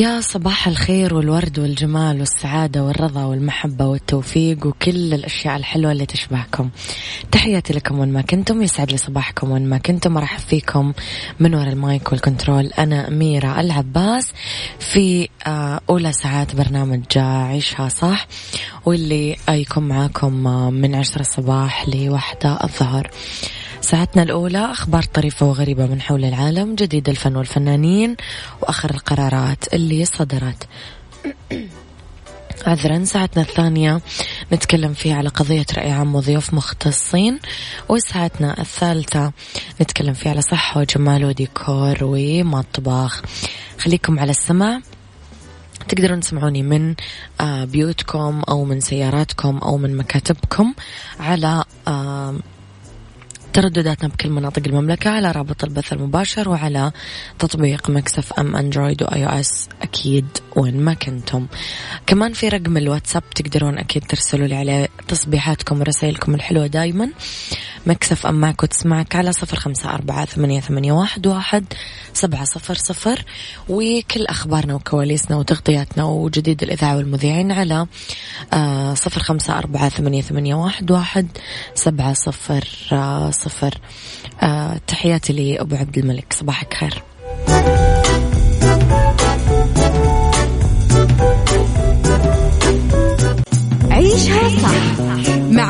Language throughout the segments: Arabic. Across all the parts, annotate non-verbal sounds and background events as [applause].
يا صباح الخير والورد والجمال والسعادة والرضا والمحبة والتوفيق وكل الأشياء الحلوة اللي تشبهكم. تحياتي لكم وين ما كنتم يسعد لي صباحكم وين ما كنتم. أرحب فيكم من وراء المايك وال control. أنا أميرة العباس في آه، أولى ساعات برنامج عيشها صح واللي يكون معاكم من عشرة الصباح لوحدة الظهر. ساعتنا الأولى أخبار طريفة وغريبة من حول العالم جديد الفن والفنانين وآخر القرارات اللي صدرت. [coughs] عذرا ساعتنا الثانية نتكلم فيها على قضية رأي عام وضيوف مختصين وساعتنا الثالثة نتكلم فيها على صحة وجمال وديكور ومطبخ. خليكم على السماع. تقدرون تسمعوني من آه، بيوتكم أو من سياراتكم أو من مكاتبكم على تردداتنا بكل مناطق المملكة على رابط البث المباشر وعلى تطبيق Mix FM Android و iOS أكيد وين ما كنتم. كمان في رقم الواتساب تقدرون أكيد ترسلوا لي عليه تصبيحاتكم ورسائلكم الحلوة دايما. مكسف أم معك وتسمعك على صفر خمسة أربعة ثمانية, ثمانية واحد, واحد سبعة صفر صفر. وكل أخبارنا وكواليسنا وتغطياتنا وجديد الإذاعة والمذيعين على آه صفر خمسة أربعة ثمانية, ثمانية واحد, واحد سبعة صفر آه صفر آه تحياتي لأبو عبد الملك صباحك خير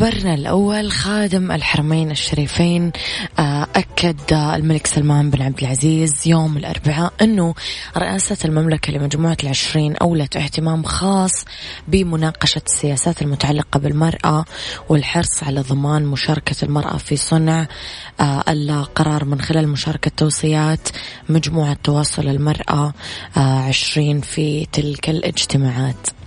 لخبرنا الأول خادم الحرمين الشريفين آه، أكد الملك سلمان بن عبد العزيز يوم الأربعاء أنه رئاسة المملكة لمجموعة العشرين أولت اهتمام خاص بمناقشة السياسات المتعلقة بالمرأة والحرص على ضمان مشاركة المرأة في صنع آه، القرار من خلال مشاركة توصيات مجموعة تواصل المرأة آه، عشرين في تلك الاجتماعات.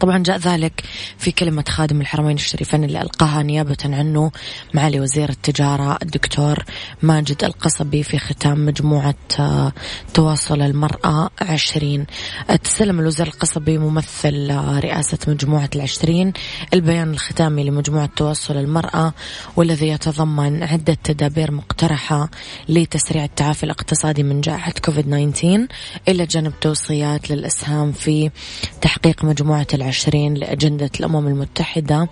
طبعا جاء ذلك في كلمة خادم الحرمين الشريفين اللي ألقاها نيابة عنه معالي وزير التجارة الدكتور ماجد القصبي في ختام مجموعة آه، تواصل المرأة عشرين. تسلم الوزير القصبي ممثل آه، رئاسة مجموعة العشرين. البيان الختامي لمجموعة تواصل المرأة والذي يتضمن عدة تدابير مقترحة لتسريع التعافي الاقتصادي من جائحة كوفيد 19 إلى جانب توصيات للإسهام في تحقيق مجموعة العشرين لأجندة الأمم المتحدة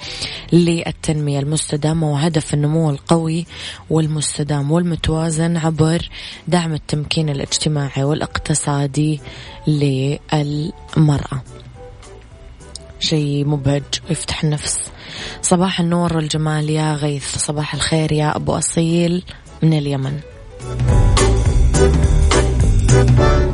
للتنمية المستدامة وهدف النمو القوي والمستدام والمتوازن عبر دعم التمكين الاجتماعي والاقتصادي للمرأة. شيء مبهج ويفتح النفس. صباح النور والجمال يا غيث. صباح الخير يا أبو أصيل من اليمن. عيشها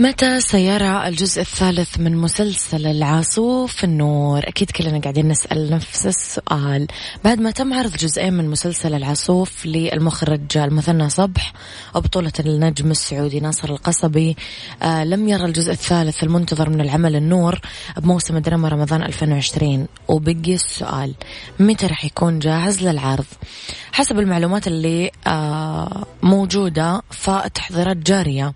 متى سيرى الجزء الثالث من مسلسل العاصوف النور؟ أكيد كلنا قاعدين نسأل نفس السؤال. بعد ما تم عرض جزئين من مسلسل العاصوف للمخرج المثنى صبح وبطولة النجم السعودي ناصر القصبي آه لم يرى الجزء الثالث المنتظر من العمل النور بموسم دراما رمضان 2020 وبقي السؤال متى راح يكون جاهز للعرض؟ حسب المعلومات اللي آه موجودة فالتحضيرات جارية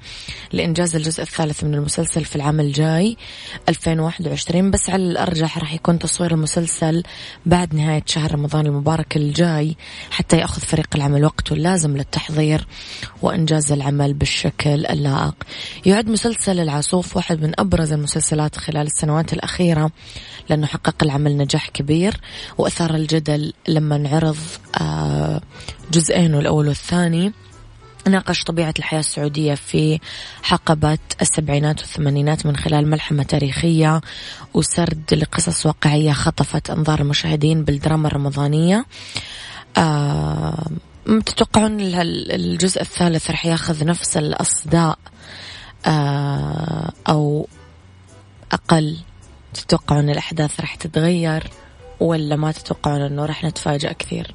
لإنجاز الجزء الثالث من المسلسل في العام الجاي 2021 بس على الأرجح راح يكون تصوير المسلسل بعد نهاية شهر رمضان المبارك الجاي حتى يأخذ فريق العمل وقته اللازم للتحضير وإنجاز العمل بالشكل اللائق. يعد مسلسل العاصوف واحد من أبرز المسلسلات خلال السنوات الأخيرة لأنه حقق العمل نجاح كبير وأثار الجدل لما انعرض آه، جزئين الأول والثاني. ناقش طبيعة الحياة السعودية في حقبة السبعينات والثمانينات من خلال ملحمة تاريخية وسرد لقصص واقعية خطفت أنظار المشاهدين بالدراما الرمضانية. آه تتوقعون الجزء الثالث رح ياخذ نفس الأصداء آه أو أقل؟ تتوقعون الأحداث رح تتغير ولا ما تتوقعون أنه رح نتفاجأ كثير؟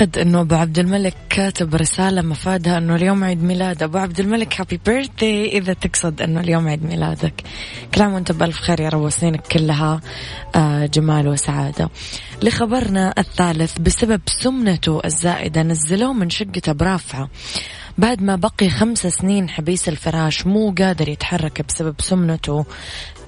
أعتقد إنه أبو عبد الملك كاتب رسالة مفادها إنه اليوم عيد ميلاد. أبو عبد الملك هابي بيرثدي إذا تقصد إنه اليوم عيد ميلادك. كل عام وأنت بألف خير يا رب وسنينك كلها آه، جمال وسعادة. لخبرنا الثالث بسبب سمنته الزائدة نزلوه من شقته برافعه بعد ما بقي خمس سنين حبيس الفراش مو قادر يتحرك بسبب سمنته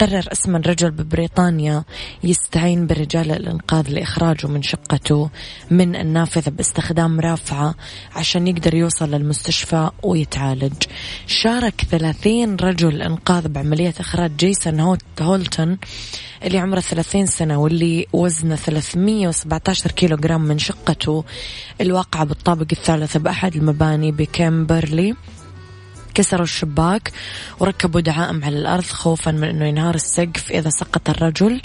قرر اسم الرجل ببريطانيا يستعين برجال الإنقاذ لإخراجه من شقته من النافذة باستخدام رافعة عشان يقدر يوصل للمستشفى ويتعالج. شارك 30 رجل إنقاذ بعملية إخراج جيسون هولتون اللي عمره 30 سنة واللي وزنه 317 كيلو جرام من شقته. الواقعة بالطابق الثالث بأحد المباني بكامبرلي كسروا الشباك وركبوا دعائم على الأرض خوفا من أنه ينهار السقف إذا سقط الرجل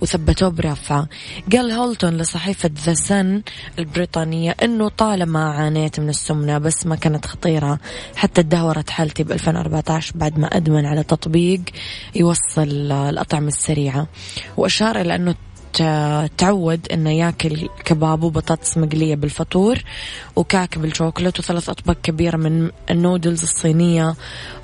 وثبتوه برافعة قال هولتون لصحيفة The Sun البريطانية أنه طالما عانيت من السمنة بس ما كانت خطيرة حتى تدهورت حالتي ب 2014 بعد ما أدمن على تطبيق يوصل الأطعمة السريعة. وأشار إلى أنه تعود إنه ياكل كباب وبطاطس مقلية بالفطور وكعك بالشوكولات وثلاث أطباق كبيرة من النودلز الصينية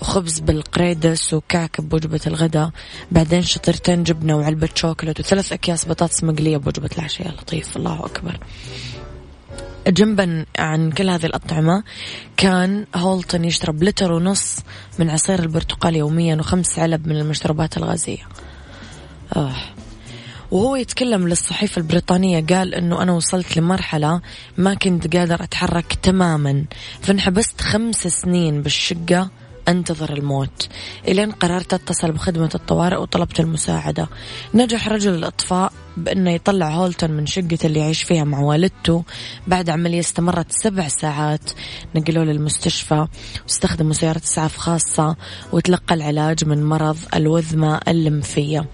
وخبز بالقريدس وكعك بوجبة الغداء بعدين شطرتين جبنة وعلبة شوكولات وثلاث أكياس بطاطس مقلية بوجبة العشاء لطيف الله أكبر جنبا عن كل هذه الأطعمة كان هولتون يشرب لتر ونص من عصير البرتقال يوميا وخمس علب من المشروبات الغازية آه. وهو يتكلم للصحيفة البريطانية قال أنه أنا وصلت لمرحلة ما كنت قادر أتحرك تماما. فانحبست خمس سنين بالشقة أنتظر الموت. إلين قررت أتصل بخدمة الطوارئ وطلبت المساعدة. نجح رجل الإطفاء بأنه يطلع هولتون من شقته اللي يعيش فيها مع والدته. بعد عملية استمرت سبع ساعات. نقلوه للمستشفى واستخدموا سيارة إسعاف خاصة وتلقى العلاج من مرض الوذمة اللمفية.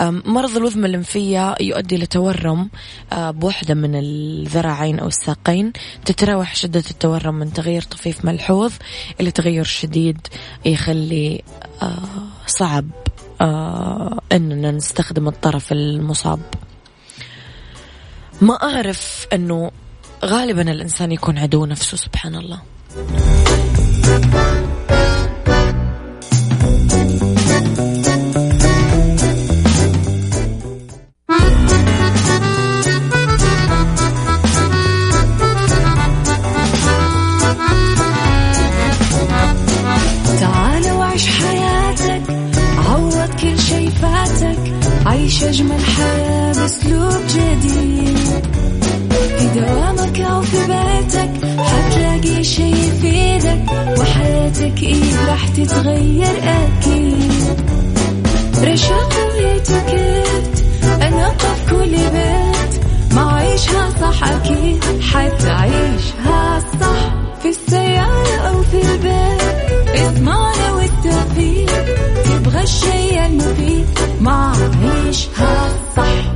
مرض الوذمة اللمفية يؤدي لتورم أه، بوحدة من الذراعين أو الساقين تتراوح شدة التورم من تغير طفيف ملحوظ إلى تغير شديد يخلي أه، صعب أه، أننا نستخدم الطرف المصاب. ما أعرف أنه غالبا الإنسان يكون عدو نفسه سبحان الله. وحياتك إيه راح تتغير أكيد. رشاق ويتوكيت أنا في كل بيت. ما عيشها صح أكيد حتعيشها صح. في السيارة أو في البيت اسمعنا والتوفيق. تبغى الشي المفيد ما عيشها صح.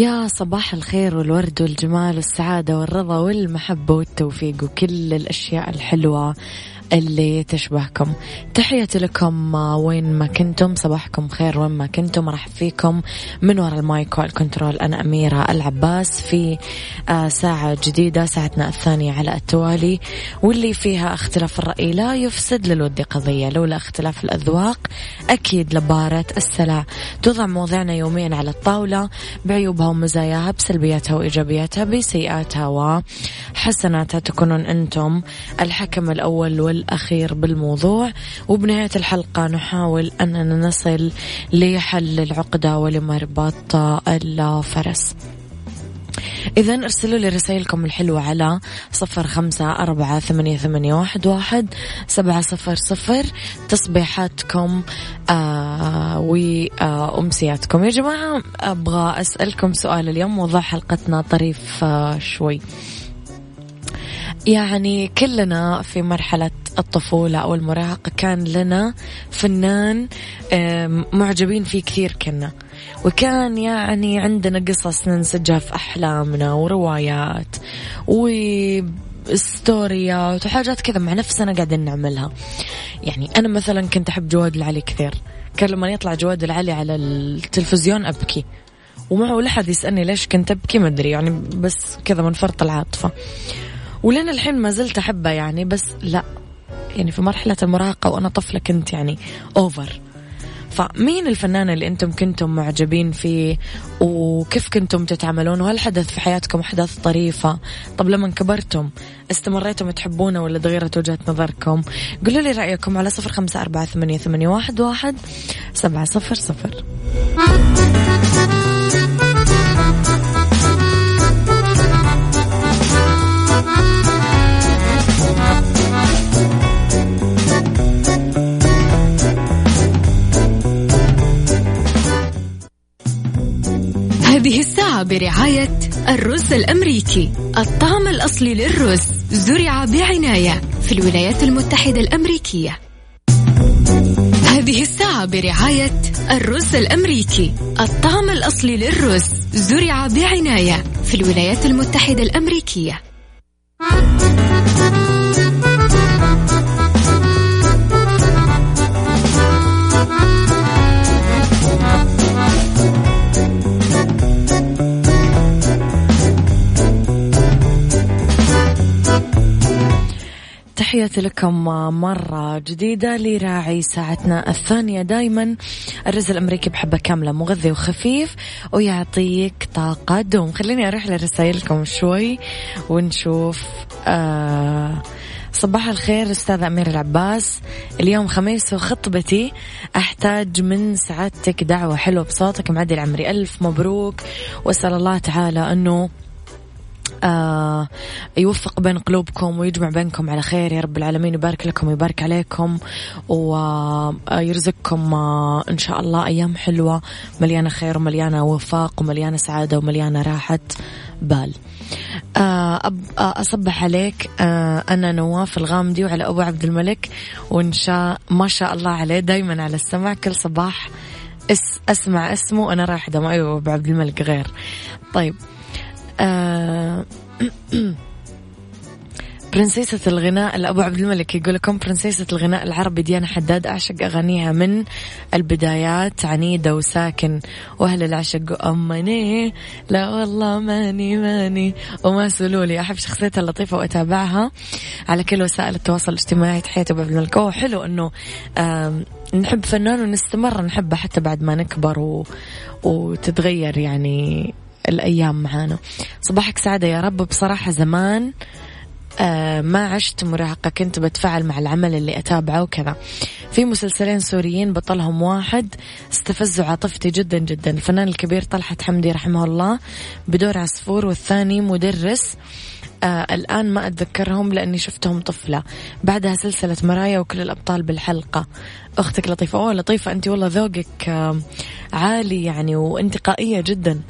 يا صباح الخير والورد والجمال والسعادة والرضا والمحبة والتوفيق وكل الأشياء الحلوة. اللي تشبهكم. تحياتي لكم وين ما كنتم. صباحكم خير وين ما كنتم. راح فيكم. من وراء ال mic وال control أنا أميرة العباس في آه، ساعة جديدة ساعتنا الثانية على التوالي. واللي فيها اختلاف الرأي لا يفسد للود قضية. لولا اختلاف الأذواق أكيد لبارت السلع. توضع مواضيعنا يوميا على الطاولة. بعيوبها ومزاياها بسلبياتها وإيجابياتها بسيئاتها وحسناتها تكونون أنتم الحكم الأول وال الأخير بالموضوع. وبنهاية الحلقة نحاول أننا نصل لحل العقدة ولمربط الفرس. إذا أرسلوا لي رسائلكم الحلوة على صفر خمسة أربعة ثمانية, ثمانية واحد, واحد سبعة صفر صفر. تصبيحاتكم آه وأمسياتكم. يا جماعة أبغى أسألكم سؤال اليوم موضوع حلقتنا طريف آه شوي. يعني كلنا في مرحلة الطفولة أو المراهقة. كان لنا فنان معجبين فيه كثير كنا. وكان يعني عندنا قصص ننسجها في أحلامنا وروايات وستوريات وحاجات كذا مع نفسنا قاعدين نعملها. يعني أنا مثلا كنت أحب جواد العلي كثير. كان لما يطلع جواد العلي على التلفزيون أبكي. وما ولا حد يسألني ليش كنت أبكي ما أدري يعني بس كذا من فرط العاطفة. ولين الحين ما زلت أحبه يعني بس لا يعني في مرحلة المراهقة وأنا طفلة كنت يعني أوفر فمين الفنان اللي أنتم كنتم معجبين فيه؟ وكيف كنتم تتعاملون؟ وهل حدث في حياتكم أحداث طريفة؟ طب لما كبرتم استمريتم تحبونه ولا تغيرت وجهة نظركم؟ قولوا لي رأيكم على صفر خمسة أربعة ثمانية, ثمانية واحد, واحد سبعة صفر صفر. هذه الساعة برعاية الرز الأمريكي. الطعم الأصلي للرز زرع بعناية في الولايات المتحدة الأمريكية. هذه الساعة برعاية الرز الأمريكي. الطعم الأصلي للرز زرع بعناية في الولايات المتحدة الأمريكية. تحياتي لكم مرة جديدة لراعي ساعتنا الثانية. دايما الرز الأمريكي بحبة كاملة مغذي وخفيف ويعطيك طاقة دوم. خليني أروح لرسائلكم شوي ونشوف. آه صباح الخير أستاذ أمير العباس. اليوم خميس وخطبتي. أحتاج من سعادتك دعوة حلوة بصوتك معدي العمري. ألف مبروك. وأسأل الله تعالى أنه آه يوفق بين قلوبكم ويجمع بينكم على خير. يا رب العالمين يبارك لكم ويبارك عليكم ويرزقكم آه إن شاء الله أيام حلوة مليانة خير ومليانة وفاق ومليانة سعادة ومليانة راحة بال. آه أصبح عليك آه أنا نواف الغامدي وعلى أبو عبد الملك وإن شاء ما شاء الله عليه دايما على السمع. كل صباح اس أسمع اسمه وأنا رايحة ما أيوة أبو عبد الملك غير. طيب. آه [clears throat] برنسيسة الغناء أبو عبد الملك يقول لكم برنسيسة الغناء العربي ديانا حداد أعشق أغانيها من البدايات عنيدة وساكن وأهل العشق أمني. لا والله ماني ماني. وما سلولي. أحب شخصيتها اللطيفة وأتابعها على كل وسائل التواصل الاجتماعي. تحية أبو عبد الملك. أوه حلو أنه نحب فنان ونستمر نحبه حتى بعد ما نكبر و... وتتغير يعني الأيام معانا. صباحك سعادة يا رب. بصراحة زمان آه ما عشت مراهقة كنت بتفاعل مع العمل اللي أتابعه وكذا في مسلسلين سوريين بطلهم واحد استفزوا عاطفتي جدا جدا. الفنان الكبير طلحت حمدي رحمه الله بدور عصفور والثاني مدرس. آه الآن ما أتذكرهم لأني شفتهم طفلة. بعدها سلسلة مرايا وكل الأبطال بالحلقة. أختك لطيفة. أوه لطيفة أنت والله ذوقك آه عالي يعني وانتقائية جدا.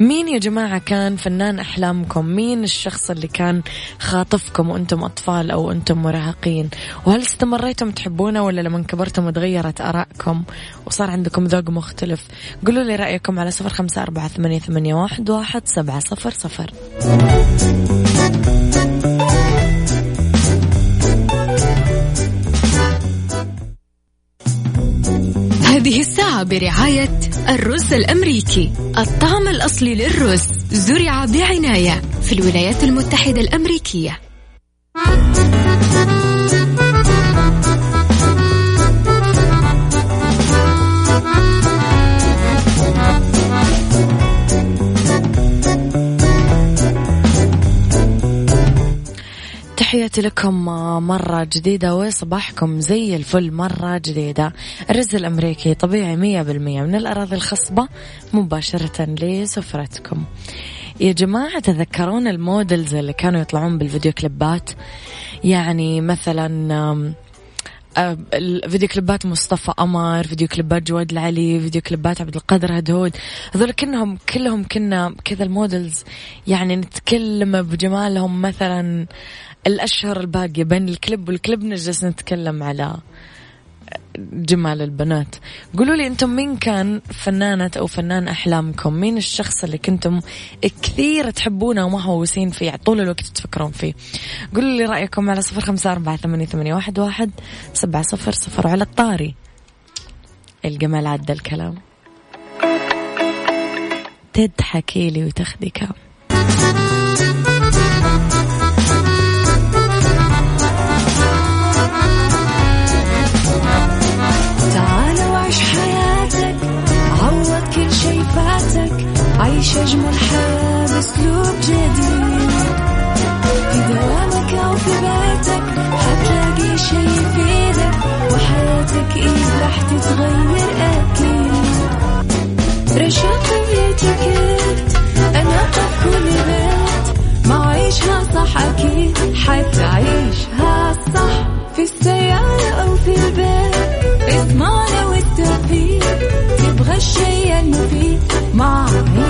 مين يا جماعة كان فنان أحلامكم؟ مين الشخص اللي كان خاطفكم وأنتم أطفال أو أنتم مراهقين؟ وهل استمريتم تحبونه ولا لما كبرتم وتغيرت آرائكم وصار عندكم ذوق مختلف؟ قولوا لي رأيكم على صفر خمسة أربعة ثمانية واحد سبعة صفر صفر. هذه الساعة برعاية الرز الأمريكي. الطعم الأصلي للرز زرع بعناية في الولايات المتحدة الأمريكية. تحياتي لكم مرة جديدة وصباحكم زي الفل مرة جديدة. الرز الأمريكي طبيعي مية بالمية من الأراضي الخصبة مباشرة لسفرتكم. يا جماعة تذكرون ال models اللي كانوا يطلعون بالفيديو كليبات؟ يعني مثلا الفيديو كليبات مصطفى قمر فيديو كليبات جواد العلي فيديو كليبات عبد القادر هدهود. هذول كلهم كلهم كنا كذا ال models يعني نتكلم بجمالهم مثلا الأشهر الباقية. بين الكليب والكليب نجلس نتكلم على جمال البنات. قولوا لي أنتم مين كان فنانة أو فنان أحلامكم؟ مين الشخص اللي كنتم كثير تحبونه ومهووسين فيه؟ طول الوقت تفكرون فيه. قولوا لي رأيكم على صفر خمسة أربعة ثمانية, ثمانية واحد, واحد سبعة صفر صفر على الطاري. الجمال عدى الكلام. تضحكي لي وتاخذي كام عيش أجمل حياة بأسلوب جديد. في دوامك أو في بيتك حتلاقي شي يفيدك وحياتك إيه راح تتغير أكيد. رشاق ويتوكيت أنا كل بيت ما عيشها صح أكيد حتعيشها صح في السيارة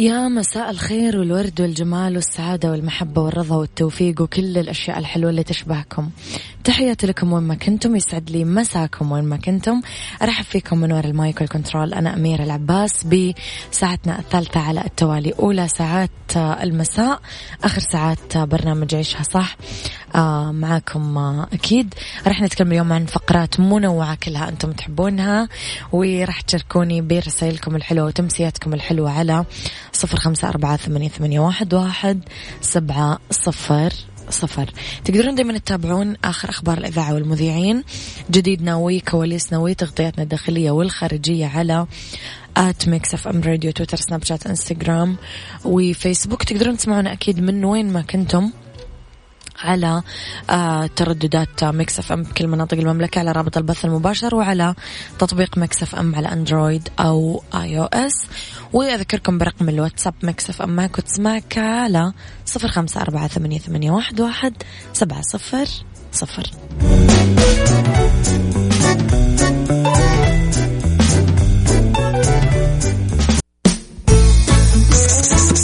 يا مساء الخير والورد والجمال والسعادة والمحبة والرضا والتوفيق وكل الأشياء الحلوة اللي تشبهكم. تحياتي لكم وين ما كنتم يسعد لي مساكم وين ما كنتم. أرحب فيكم من وراء ال mic وال control. أنا أميرة العباس بساعتنا الثالثة على التوالي أولى ساعات المساء آخر ساعات برنامج عيشها صح. معاكم آه أكيد. رح نتكلم اليوم عن فقرات منوعة كلها أنتم تحبونها ورح تشاركوني برسائلكم الحلوة وتمسياتكم الحلوة على صفر خمسة أربعة ثمانية, واحد, سبعة صفر صفر. تقدرون دائما تتابعون آخر أخبار الإذاعة والمذيعين جديدنا وكواليسنا وتغطياتنا الداخلية والخارجية على at ميكس إف إم راديو تويتر سناب شات إنستغرام وفيسبوك. تقدرون تسمعونا أكيد من وين ما كنتم. على آه ترددات ميكس اف ام بكل مناطق المملكة على رابط البث المباشر وعلى تطبيق ميكس اف ام على اندرويد أو آي أو إس. وأذكركم برقم الواتساب ميكس اف ام معك وتسمعك على صفر خمسة أربعة ثمانية, ثمانية واحد, واحد سبعة صفر صفر.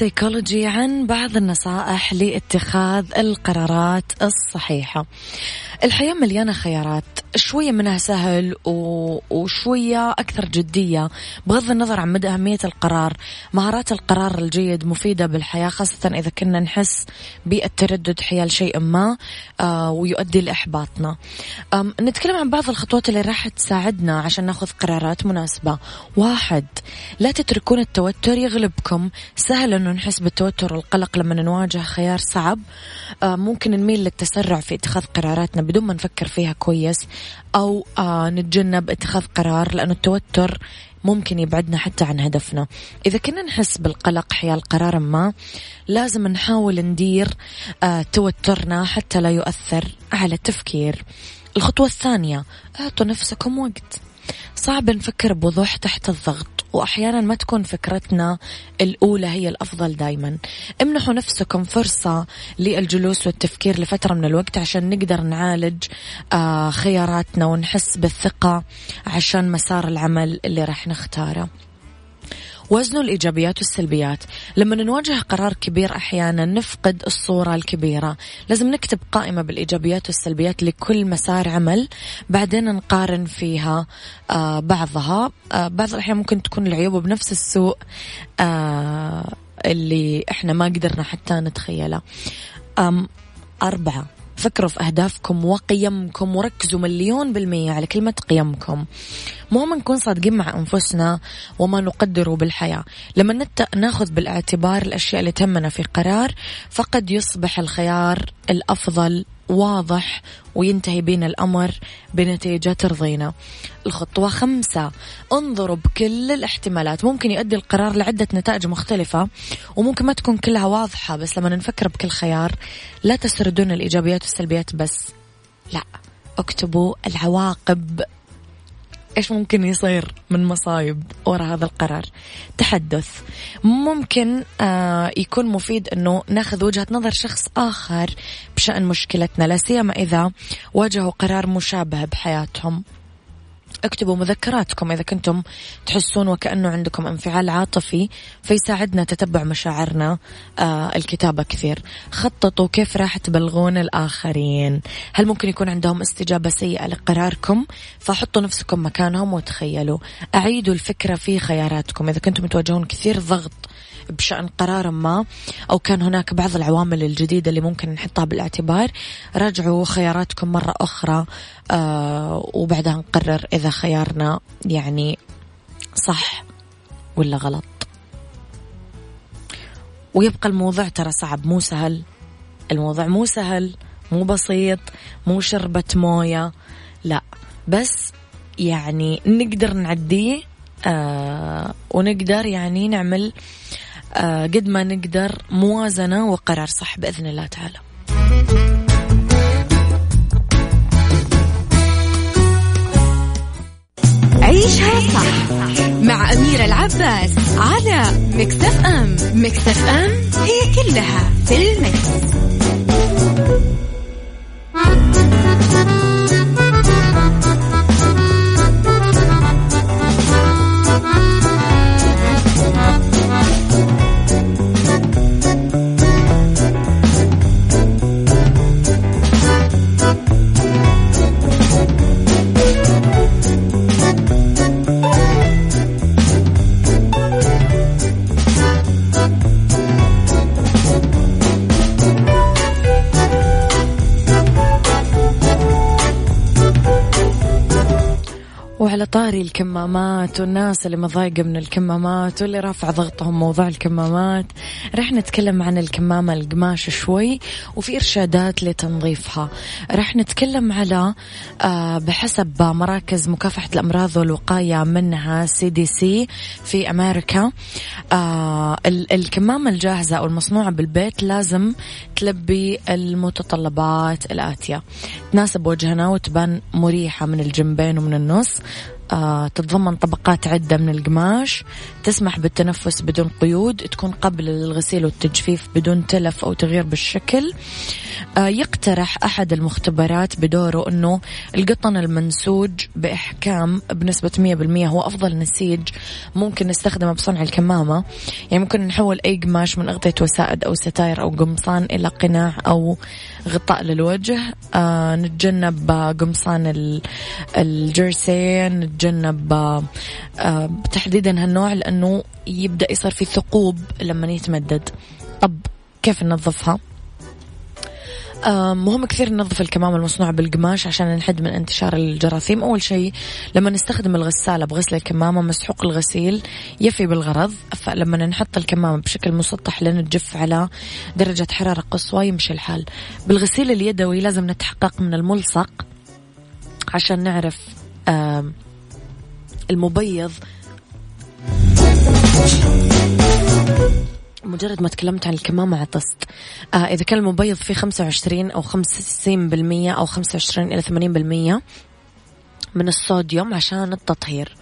سيكولوجي عن بعض النصائح لاتخاذ القرارات الصحيحة. الحياة مليانة خيارات. شوية منها سهل و... وشوية أكثر جدية بغض النظر عن مدى أهمية القرار. مهارات القرار الجيد مفيدة بالحياة خاصة إذا كنا نحس بالتردد حيال شيء ما آه ويؤدي لإحباطنا. نتكلم عن بعض الخطوات اللي راح تساعدنا عشان ناخذ قرارات مناسبة. واحد لا تتركون التوتر يغلبكم. سهل أنه نحس بالتوتر والقلق لما نواجه خيار صعب. آه ممكن نميل للتسرع في اتخاذ قراراتنا بدون ما نفكر فيها كويس أو آه نتجنب اتخاذ قرار لأنه التوتر ممكن يبعدنا حتى عن هدفنا. إذا كنا نحس بالقلق حيال قرار ما لازم نحاول ندير آه توترنا حتى لا يؤثر على التفكير. الخطوة الثانية اعطوا نفسكم وقت. صعب نفكر بوضوح تحت الضغط وأحيانا ما تكون فكرتنا الأولى هي الأفضل دايما. امنحوا نفسكم فرصة للجلوس والتفكير لفترة من الوقت عشان نقدر نعالج آه، خياراتنا ونحس بالثقة عشان مسار العمل اللي راح نختاره. وزنوا الإيجابيات والسلبيات. لما نواجه قرار كبير أحيانا نفقد الصورة الكبيرة. لازم نكتب قائمة بالإيجابيات والسلبيات لكل مسار عمل بعدين نقارن فيها آه بعضها. آه بعض الأحيان ممكن تكون العيوب بنفس السوء آه اللي إحنا ما قدرنا حتى نتخيله أربعة. فكروا في أهدافكم وقيمكم وركزوا مليون بالمية على كلمة قيمكم. مهم نكون صادقين مع أنفسنا وما نقدره بالحياة. لما نت... ناخذ بالاعتبار الأشياء اللي تهمنا في قرار فقد يصبح الخيار الأفضل واضح وينتهي بين الأمر بنتيجة ترضينا. الخطوة خمسة. انظروا بكل الاحتمالات. ممكن يؤدي القرار لعدة نتائج مختلفة وممكن ما تكون كلها واضحة بس لما نفكر بكل خيار لا تسردون الإيجابيات والسلبيات بس لا اكتبوا العواقب. إيش ممكن يصير من مصايب وراء هذا القرار؟ تحدث. ممكن آه يكون مفيد إنه ناخذ وجهة نظر شخص آخر بشأن مشكلتنا لا سيما إذا واجهوا قرار مشابه بحياتهم. اكتبوا مذكراتكم إذا كنتم تحسون وكأنه عندكم انفعال عاطفي فيساعدنا تتبع مشاعرنا آه الكتابة كثير. خططوا كيف راح تبلغون الآخرين. هل ممكن يكون عندهم استجابة سيئة لقراركم؟ فحطوا نفسكم مكانهم وتخيلوا. أعيدوا الفكرة في خياراتكم. إذا كنتم تواجهون كثير ضغط بشأن قرار ما أو كان هناك بعض العوامل الجديدة اللي ممكن نحطها بالاعتبار. راجعوا خياراتكم مرة أخرى آه وبعدها نقرر إذا خيارنا يعني صح ولا غلط. ويبقى الموضوع ترى صعب مو سهل. الموضوع مو سهل مو بسيط مو شربة موية لا. بس يعني نقدر نعديه آه ونقدر يعني نعمل قد ما نقدر موازنة وقرار صح بإذن الله تعالى عيشها صح مع أميرة العباس على مكتف أم مكتف أم هي كلها في المكس. وعلى طاري الكمامات والناس اللي مضايقة من الكمامات واللي رافع ضغطهم موضوع الكمامات. رح نتكلم عن الكمامة القماش شوي وفي إرشادات لتنظيفها. رح نتكلم على آه، بحسب مراكز مكافحة الأمراض والوقاية منها CDC في أمريكا آه، الكمامة الجاهزة أو المصنوعة بالبيت لازم تلبي المتطلبات الآتية. تناسب وجهنا وتبان مريحة من الجنبين ومن النص. تتضمن طبقات عدة من القماش تسمح بالتنفس بدون قيود تكون قابلة للغسيل والتجفيف بدون تلف أو تغيير بالشكل. آه يقترح أحد المختبرات بدوره أنه القطن المنسوج بإحكام بنسبة 100% هو أفضل نسيج ممكن نستخدمه بصنع الكمامة. يعني ممكن نحول أي قماش من أغطية وسائد أو ستاير أو قمصان إلى قناع أو غطاء للوجه. آه نتجنب قمصان الجيرسي نتجنب آه تحديدا هالنوع لأنه يبدأ يصير في ثقوب لما يتمدد. طب كيف ننظفها؟ مهم كثير ننظف الكمامة المصنوعة بالقماش عشان نحد من انتشار الجراثيم. أول شيء لما نستخدم الغسالة بغسل الكمامة مسحوق الغسيل يفي بالغرض. فلما نحط الكمامة بشكل مسطح لين تجف على درجة حرارة قصوى يمشي الحال. بالغسيل اليدوي لازم نتحقق من الملصق عشان نعرف المبيض. مجرد ما تكلمت عن الكمامة عطست. آه إذا كان المبيض فيه خمسة وعشرين أو خمسين بالمية أو خمسة وعشرين إلى ثمانين بالمية من الصوديوم عشان التطهير.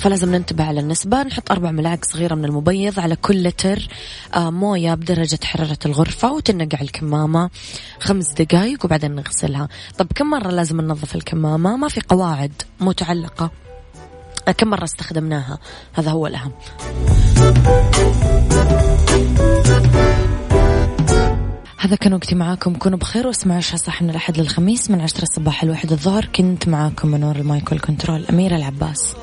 فلازم ننتبه على النسبة نحط أربع ملاعق صغيرة من المبيض على كل لتر آه موية بدرجة حرارة الغرفة وتنقع الكمامة خمس دقايق وبعدين نغسلها. طب كم مرة لازم ننظف الكمامة؟ ما في قواعد متعلقة. كم مرة استخدمناها؟ هذا هو الأهم. هذا كان وقتي معاكم. كونوا بخير واسمعوا عشاء صح من الأحد للخميس من عشرة الصباح الواحد الظهر. كنت معاكم من وراء المايكل كنترول أميرة العباس.